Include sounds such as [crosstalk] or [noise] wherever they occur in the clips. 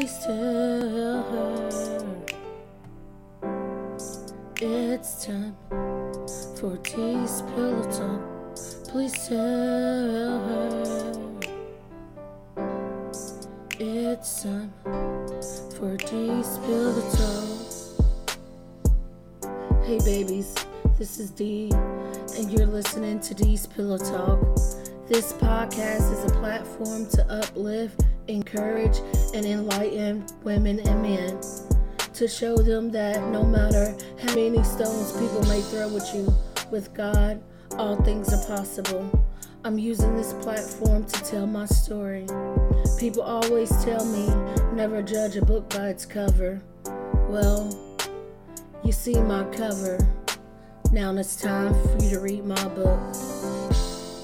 Please tell her it's time for D's pillow talk. Please tell her it's time for D's pillow talk. Hey babies, this is D, and you're listening to D's Pillow Talk. This podcast is a platform to uplift, encourage, and enlighten women and men. To show them that no matter how many stones people may throw at you, with God, all things are possible. I'm using this platform to tell my story. People always tell me never judge a book by its cover. Well, you see my cover. Now it's time for you to read my book.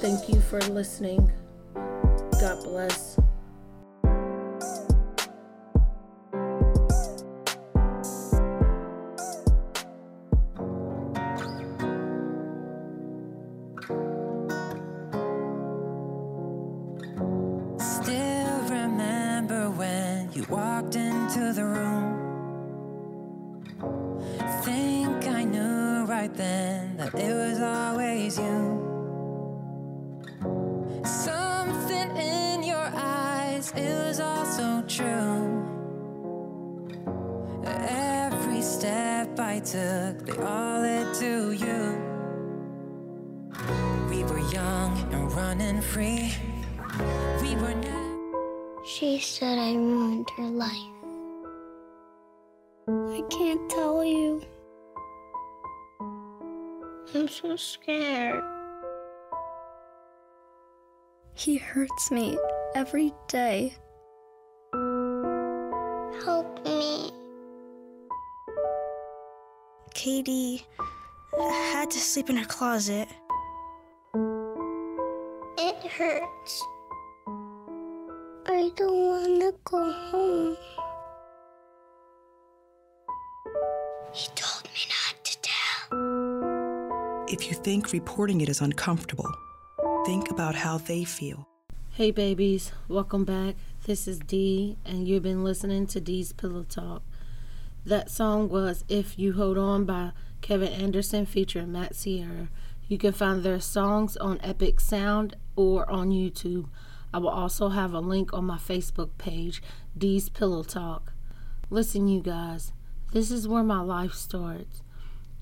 Thank you for listening. God bless. Running free. We were never. She said I ruined her life. I can't tell you. I'm so scared. He hurts me every day. Help me. Katie had to sleep in her closet. It hurts. I don't want to go home. He told me not to tell. If you think reporting it is uncomfortable, think about how they feel. Hey babies, welcome back. This is Dee, and you've been listening to Dee's Pillow Talk. That song was If You Hold On by Kevin Anderson featuring Matt Sierra. You can find their songs on Epic Sound or on YouTube. I will also have a link on my Facebook page, D's Pillow Talk. Listen, you guys, this is where my life starts.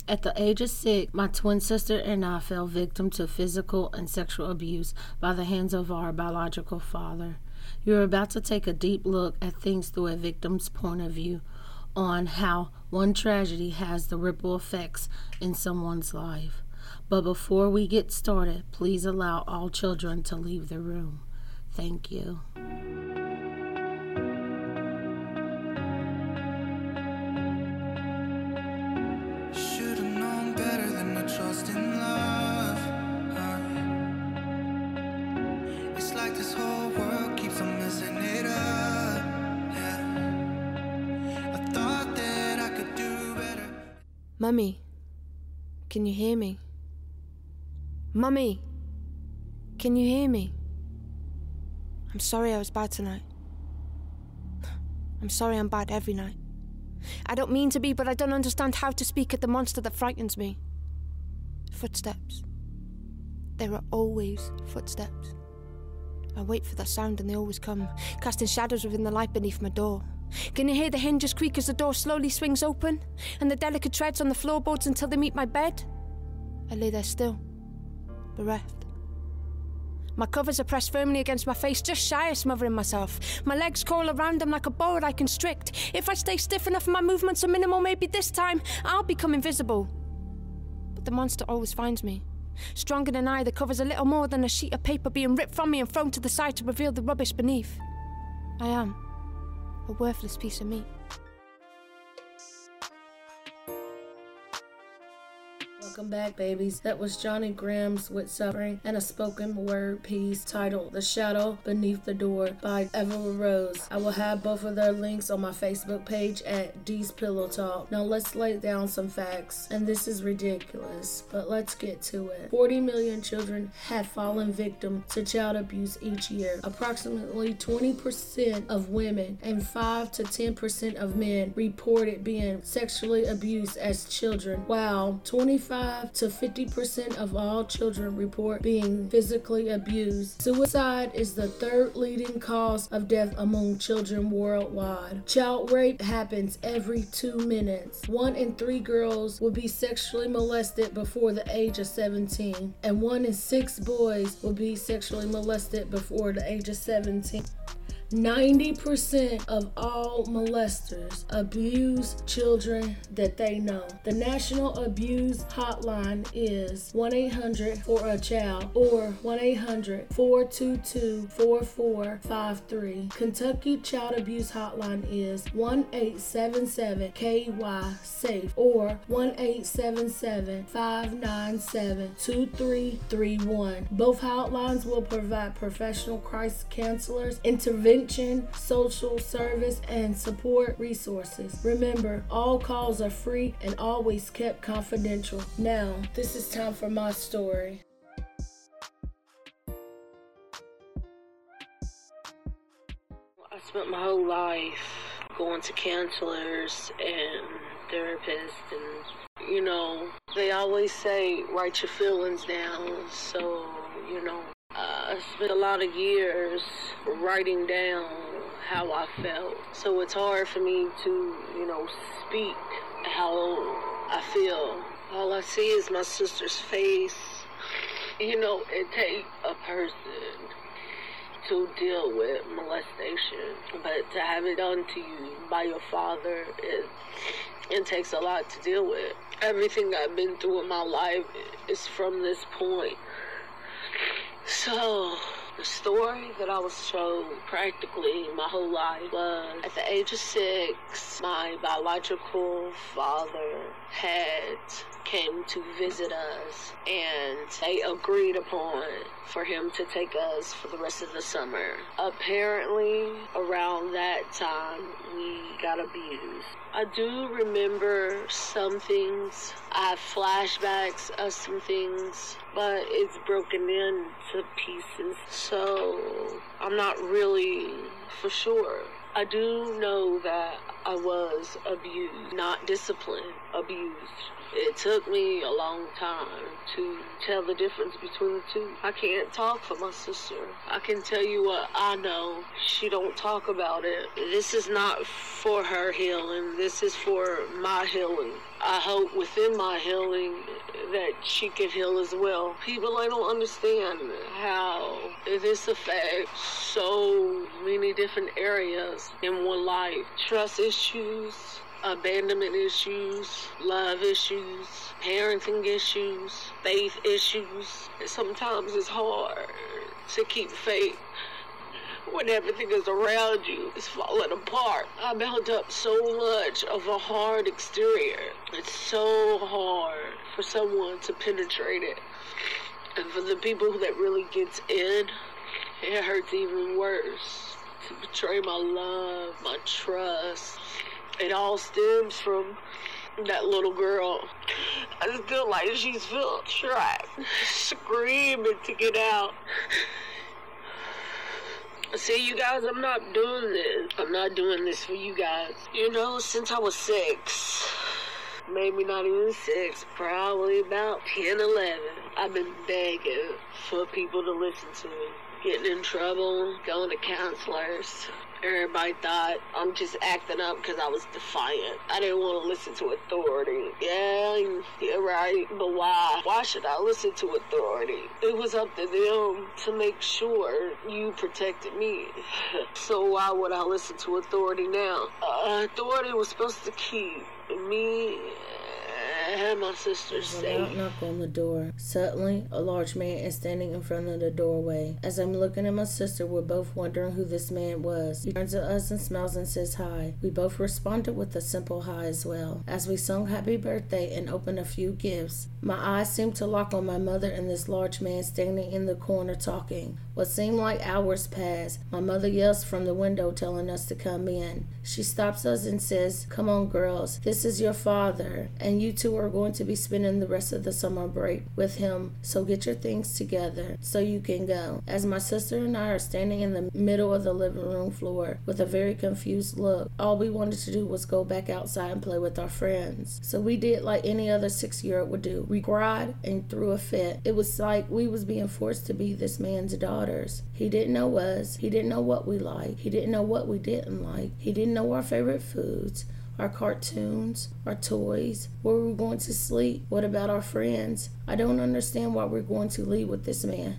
At the age of six, my twin sister and I fell victim to physical and sexual abuse by the hands of our biological father. You're about to take a deep look at things through a victim's point of view on how one tragedy has the ripple effects in someone's life. But before we get started, please allow all children to leave the room. Thank you. Should've known better than to trust in love. huh? It's like this whole world keeps on messing it up. Yeah. I thought that I could do better. Mummy, can you hear me? Mummy, can you hear me? I'm sorry I was bad tonight. I'm sorry I'm bad every night. I don't mean to be, but I don't understand how to speak at the monster that frightens me. Footsteps. There are always footsteps. I wait for that sound and they always come, casting shadows within the light beneath my door. Can you hear the hinges creak as the door slowly swings open? And the delicate treads on the floorboards until they meet my bed? I lay there still, bereft. My covers are pressed firmly against my face, just shy of smothering myself. My legs coil around them like a boa I constrict. If I stay stiff enough and my movements are minimal, maybe this time I'll become invisible. But the monster always finds me. Stronger than I, the cover's a little more than a sheet of paper being ripped from me and thrown to the side to reveal the rubbish beneath. I am a worthless piece of meat. Welcome back, babies. That was Johnny Graham's With Suffering and a spoken word piece titled The Shadow Beneath the Door by Eva Rose. I will have both of their links on my Facebook page at D's Pillow Talk. Now let's lay down some facts, and this is ridiculous, but let's get to it. 40 million children have fallen victim to child abuse each year. Approximately 20% of women and 5 to 10% of men reported being sexually abused as children, while 25 to 50% of all children report being physically abused. Suicide is the third leading cause of death among children worldwide. Child rape happens every two minutes. One in three girls will be sexually molested before the age of 17, and one in six boys will be sexually molested before the age of 17. 90% of all molesters abuse children that they know. The National Abuse Hotline is 1 800 for a child or 1 800 422 4453. Kentucky Child Abuse Hotline is 1 877 KY SAFE or 1 877 597 2331. Both hotlines will provide professional crisis counselors, intervention social service, and support resources. Remember, all calls are free and always kept confidential. Now, this is time for my story. I spent my whole life going to counselors and therapists, and you know, they always say write your feelings down. So, you know, Uh, I spent a lot of years writing down how I felt. So it's hard for me to, you know, speak how I feel. All I see is my sister's face. You know, it takes a person to deal with molestation, but to have it done to you by your father, it, it takes a lot to deal with. Everything I've been through in my life is from this point. So, the story that I was told practically my whole life was at the age of six, my biological father had came to visit us and they agreed upon for him to take us for the rest of the summer. Apparently, around that time, we got abused. I do remember some things. I have flashbacks of some things, but it's broken into pieces. So I'm not really for sure. I do know that I was abused, not disciplined, abused. It took me a long time to tell the difference between the two. I can't talk for my sister. I can tell you what I know. She don't talk about it. This is not for her healing. This is for my healing. I hope within my healing that she can heal as well. People I don't understand how this affects so many different areas in one life. Trust issues, abandonment issues, love issues, parenting issues, faith issues. Sometimes it's hard to keep faith when everything is around you is falling apart. I built up so much of a hard exterior. It's so hard for someone to penetrate it. And for the people that really gets in, it hurts even worse. To betray my love, my trust. It all stems from that little girl. I just feel like she's feel trapped, screaming to get out. See, you guys, I'm not doing this. I'm not doing this for you guys. You know, since I was six, maybe not even six, probably about 10, 11, I've been begging for people to listen to me. Getting in trouble, going to counselors. Everybody thought I'm just acting up because I was defiant. I didn't want to listen to authority. Yeah, you're right, but why? Why should I listen to authority? It was up to them to make sure you protected me. [laughs] so why would I listen to authority now? Uh, authority was supposed to keep me had my sister stay. A knock on the door. Suddenly, a large man is standing in front of the doorway. As I'm looking at my sister, we're both wondering who this man was. He turns to us and smiles and says hi. We both responded with a simple hi as well. As we sung happy birthday and opened a few gifts, my eyes seemed to lock on my mother and this large man standing in the corner talking. What seemed like hours passed. My mother yells from the window telling us to come in. She stops us and says, Come on, girls, this is your father, and you two are going to be spending the rest of the summer break with him, so get your things together so you can go. As my sister and I are standing in the middle of the living room floor with a very confused look, all we wanted to do was go back outside and play with our friends. So we did like any other six year old would do. We cried and threw a fit. It was like we was being forced to be this man's daughters. He didn't know us. He didn't know what we liked. He didn't know what we didn't like. He didn't know our favorite foods our cartoons, our toys, where we were going to sleep. What about our friends? I don't understand why we're going to leave with this man.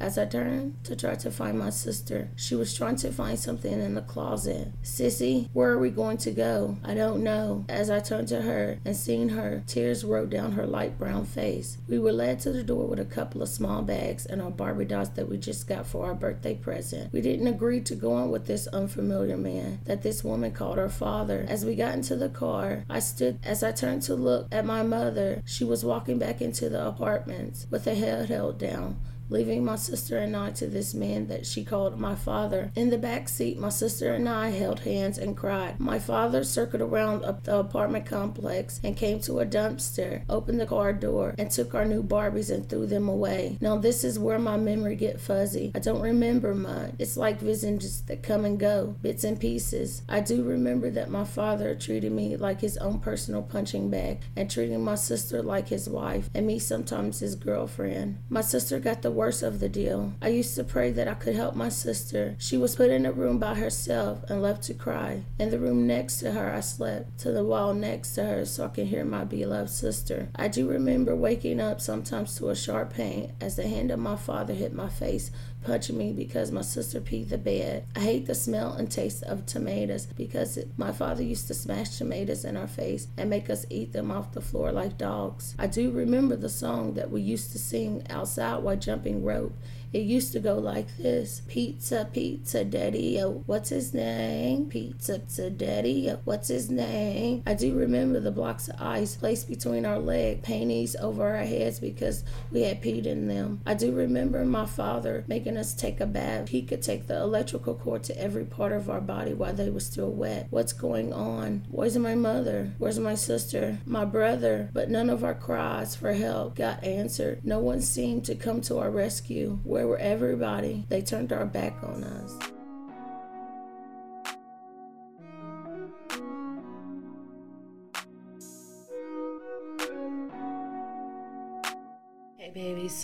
As I turned to try to find my sister, she was trying to find something in the closet. Sissy, where are we going to go? I don't know. As I turned to her and seeing her, tears rolled down her light brown face. We were led to the door with a couple of small bags and our Barbie dolls that we just got for our birthday present. We didn't agree to go on with this unfamiliar man that this woman called her father. As we got into the car, I stood as I turned to look at my mother. She was walking back into the apartments with her head held down leaving my sister and I to this man that she called my father. In the back seat, my sister and I held hands and cried. My father circled around up the apartment complex and came to a dumpster, opened the car door, and took our new Barbies and threw them away. Now this is where my memory get fuzzy. I don't remember much. It's like visions that come and go, bits and pieces. I do remember that my father treated me like his own personal punching bag and treating my sister like his wife and me sometimes his girlfriend. My sister got the worst of the deal. I used to pray that I could help my sister. She was put in a room by herself and left to cry. In the room next to her, I slept to the wall next to her so I could hear my beloved sister. I do remember waking up sometimes to a sharp pain as the hand of my father hit my face punching me because my sister peed the bed. I hate the smell and taste of tomatoes because it, my father used to smash tomatoes in our face and make us eat them off the floor like dogs. I do remember the song that we used to sing outside while jumping rope. It used to go like this Pizza, pizza, daddy, oh, what's his name? Pizza, pizza, daddy, oh, what's his name? I do remember the blocks of ice placed between our legs, panties over our heads because we had peed in them. I do remember my father making us take a bath. He could take the electrical cord to every part of our body while they were still wet. What's going on? Where's my mother? Where's my sister? My brother? But none of our cries for help got answered. No one seemed to come to our rescue. Where were everybody. They turned our back on us.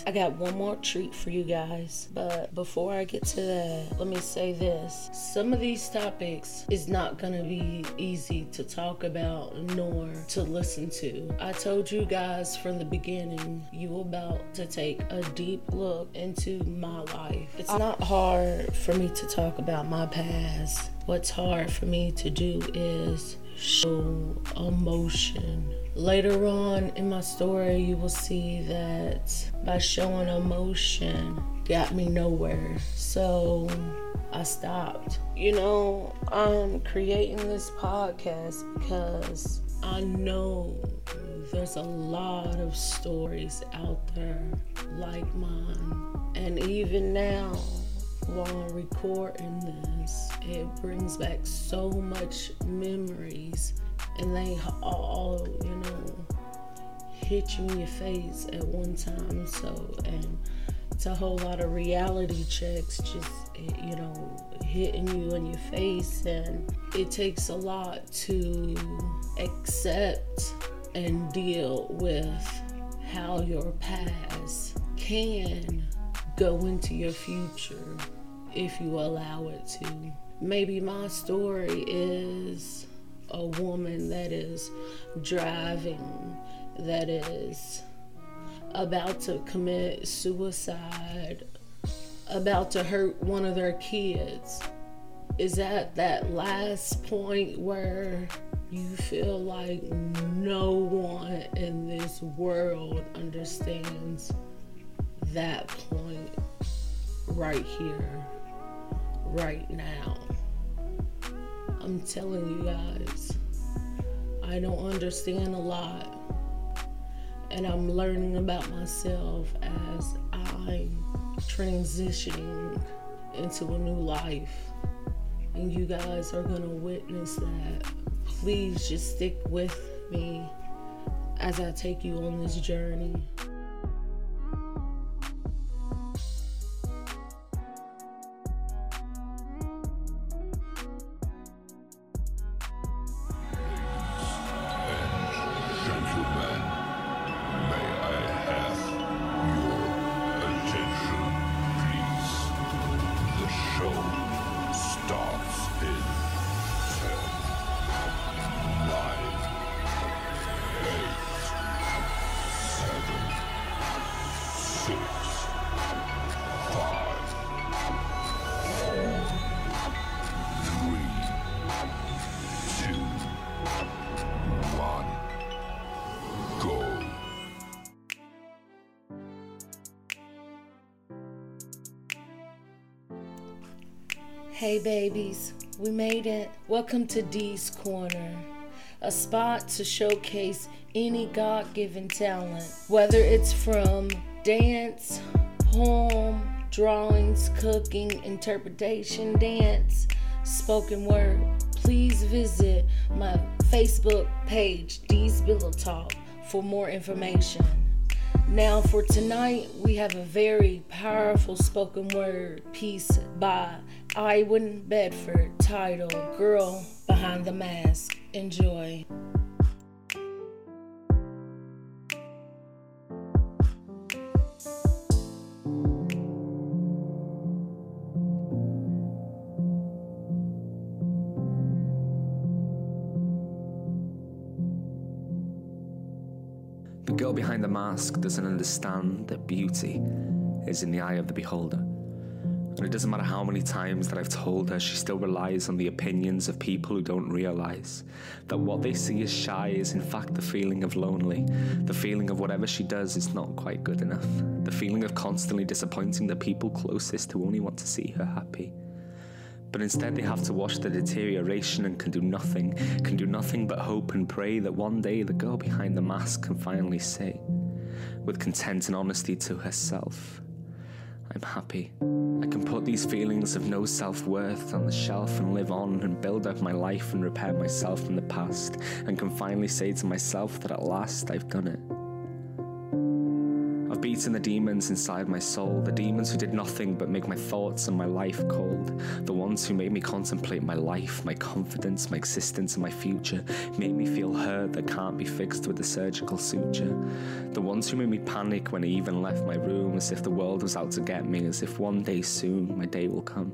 I got one more treat for you guys. But before I get to that, let me say this. Some of these topics is not going to be easy to talk about nor to listen to. I told you guys from the beginning, you about to take a deep look into my life. It's not hard for me to talk about my past. What's hard for me to do is show emotion Later on in my story, you will see that by showing emotion got me nowhere. So I stopped. You know, I'm creating this podcast because I know there's a lot of stories out there like mine. And even now, while recording this, it brings back so much memories and they all, you know, hit you in your face at one time. So, and it's a whole lot of reality checks just, you know, hitting you in your face. And it takes a lot to accept and deal with how your past can go into your future if you allow it to. Maybe my story is a woman that is driving, that is about to commit suicide, about to hurt one of their kids, is at that last point where you feel like no one in this world understands that point right here, right now. I'm telling you guys, I don't understand a lot. And I'm learning about myself as I'm transitioning into a new life. And you guys are going to witness that. Please just stick with me as I take you on this journey. Hey babies, we made it. Welcome to Dee's Corner, a spot to showcase any God given talent, whether it's from dance, poem, drawings, cooking, interpretation, dance, spoken word. Please visit my Facebook page, Dee's Pillow Talk, for more information. Now, for tonight, we have a very powerful spoken word piece by Iwan Bedford title Girl Behind the Mask. Enjoy. The girl behind the mask doesn't understand that beauty is in the eye of the beholder. And it doesn't matter how many times that I've told her, she still relies on the opinions of people who don't realize that what they see as shy is in fact the feeling of lonely, the feeling of whatever she does is not quite good enough, the feeling of constantly disappointing the people closest who only want to see her happy. But instead they have to watch the deterioration and can do nothing, can do nothing but hope and pray that one day the girl behind the mask can finally say, with content and honesty to herself, I'm happy. I can put these feelings of no self worth on the shelf and live on and build up my life and repair myself from the past, and can finally say to myself that at last I've done it. Beaten the demons inside my soul, the demons who did nothing but make my thoughts and my life cold, the ones who made me contemplate my life, my confidence, my existence, and my future, made me feel hurt that can't be fixed with a surgical suture, the ones who made me panic when I even left my room as if the world was out to get me, as if one day soon my day will come.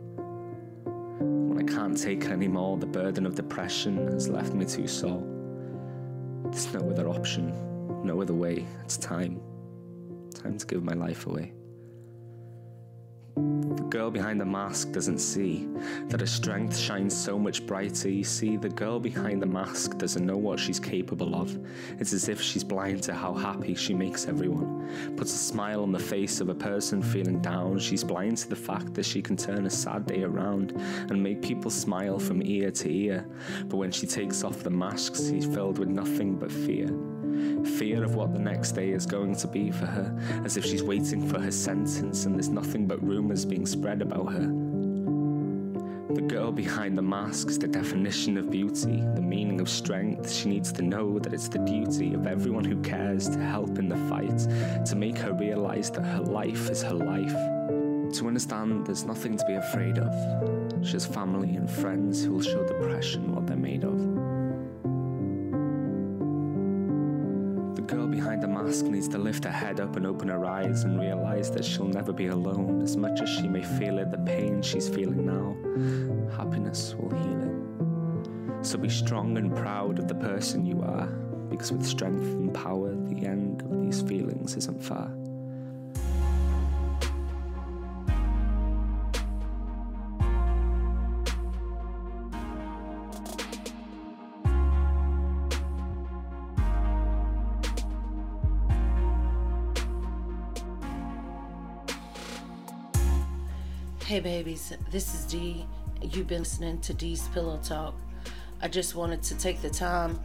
When I can't take it anymore, the burden of depression has left me too sore. There's no other option, no other way, it's time. Time to give my life away. The girl behind the mask doesn't see that her strength shines so much brighter. You see, the girl behind the mask doesn't know what she's capable of. It's as if she's blind to how happy she makes everyone. Puts a smile on the face of a person feeling down. She's blind to the fact that she can turn a sad day around and make people smile from ear to ear. But when she takes off the mask, she's filled with nothing but fear fear of what the next day is going to be for her, as if she's waiting for her sentence and there's nothing but rumours being spread about her. The girl behind the mask is the definition of beauty, the meaning of strength. She needs to know that it's the duty of everyone who cares to help in the fight, to make her realise that her life is her life. To understand there's nothing to be afraid of. She has family and friends who will show depression what they're made of. Girl behind the mask needs to lift her head up and open her eyes and realize that she'll never be alone. As much as she may feel it, the pain she's feeling now, happiness will heal it. So be strong and proud of the person you are, because with strength and power, the end of these feelings isn't far. Hey, babies, this is Dee. You've been listening to Dee's Pillow Talk. I just wanted to take the time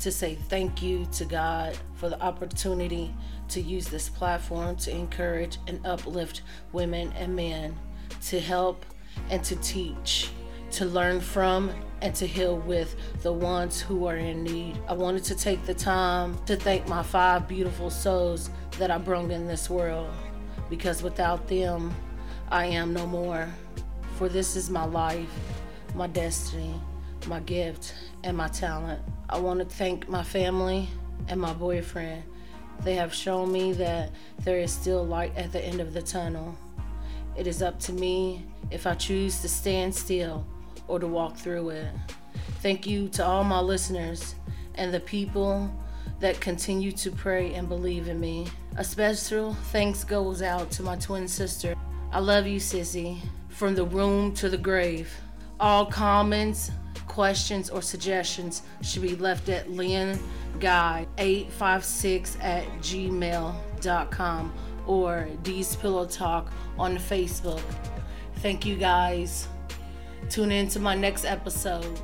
to say thank you to God for the opportunity to use this platform to encourage and uplift women and men, to help and to teach, to learn from and to heal with the ones who are in need. I wanted to take the time to thank my five beautiful souls that I brought in this world because without them, I am no more. For this is my life, my destiny, my gift, and my talent. I want to thank my family and my boyfriend. They have shown me that there is still light at the end of the tunnel. It is up to me if I choose to stand still or to walk through it. Thank you to all my listeners and the people that continue to pray and believe in me. A special thanks goes out to my twin sister. I love you, Sissy, from the room to the grave. All comments, questions, or suggestions should be left at lynnguy856 at gmail.com or D's Pillow Talk on Facebook. Thank you guys. Tune in to my next episode.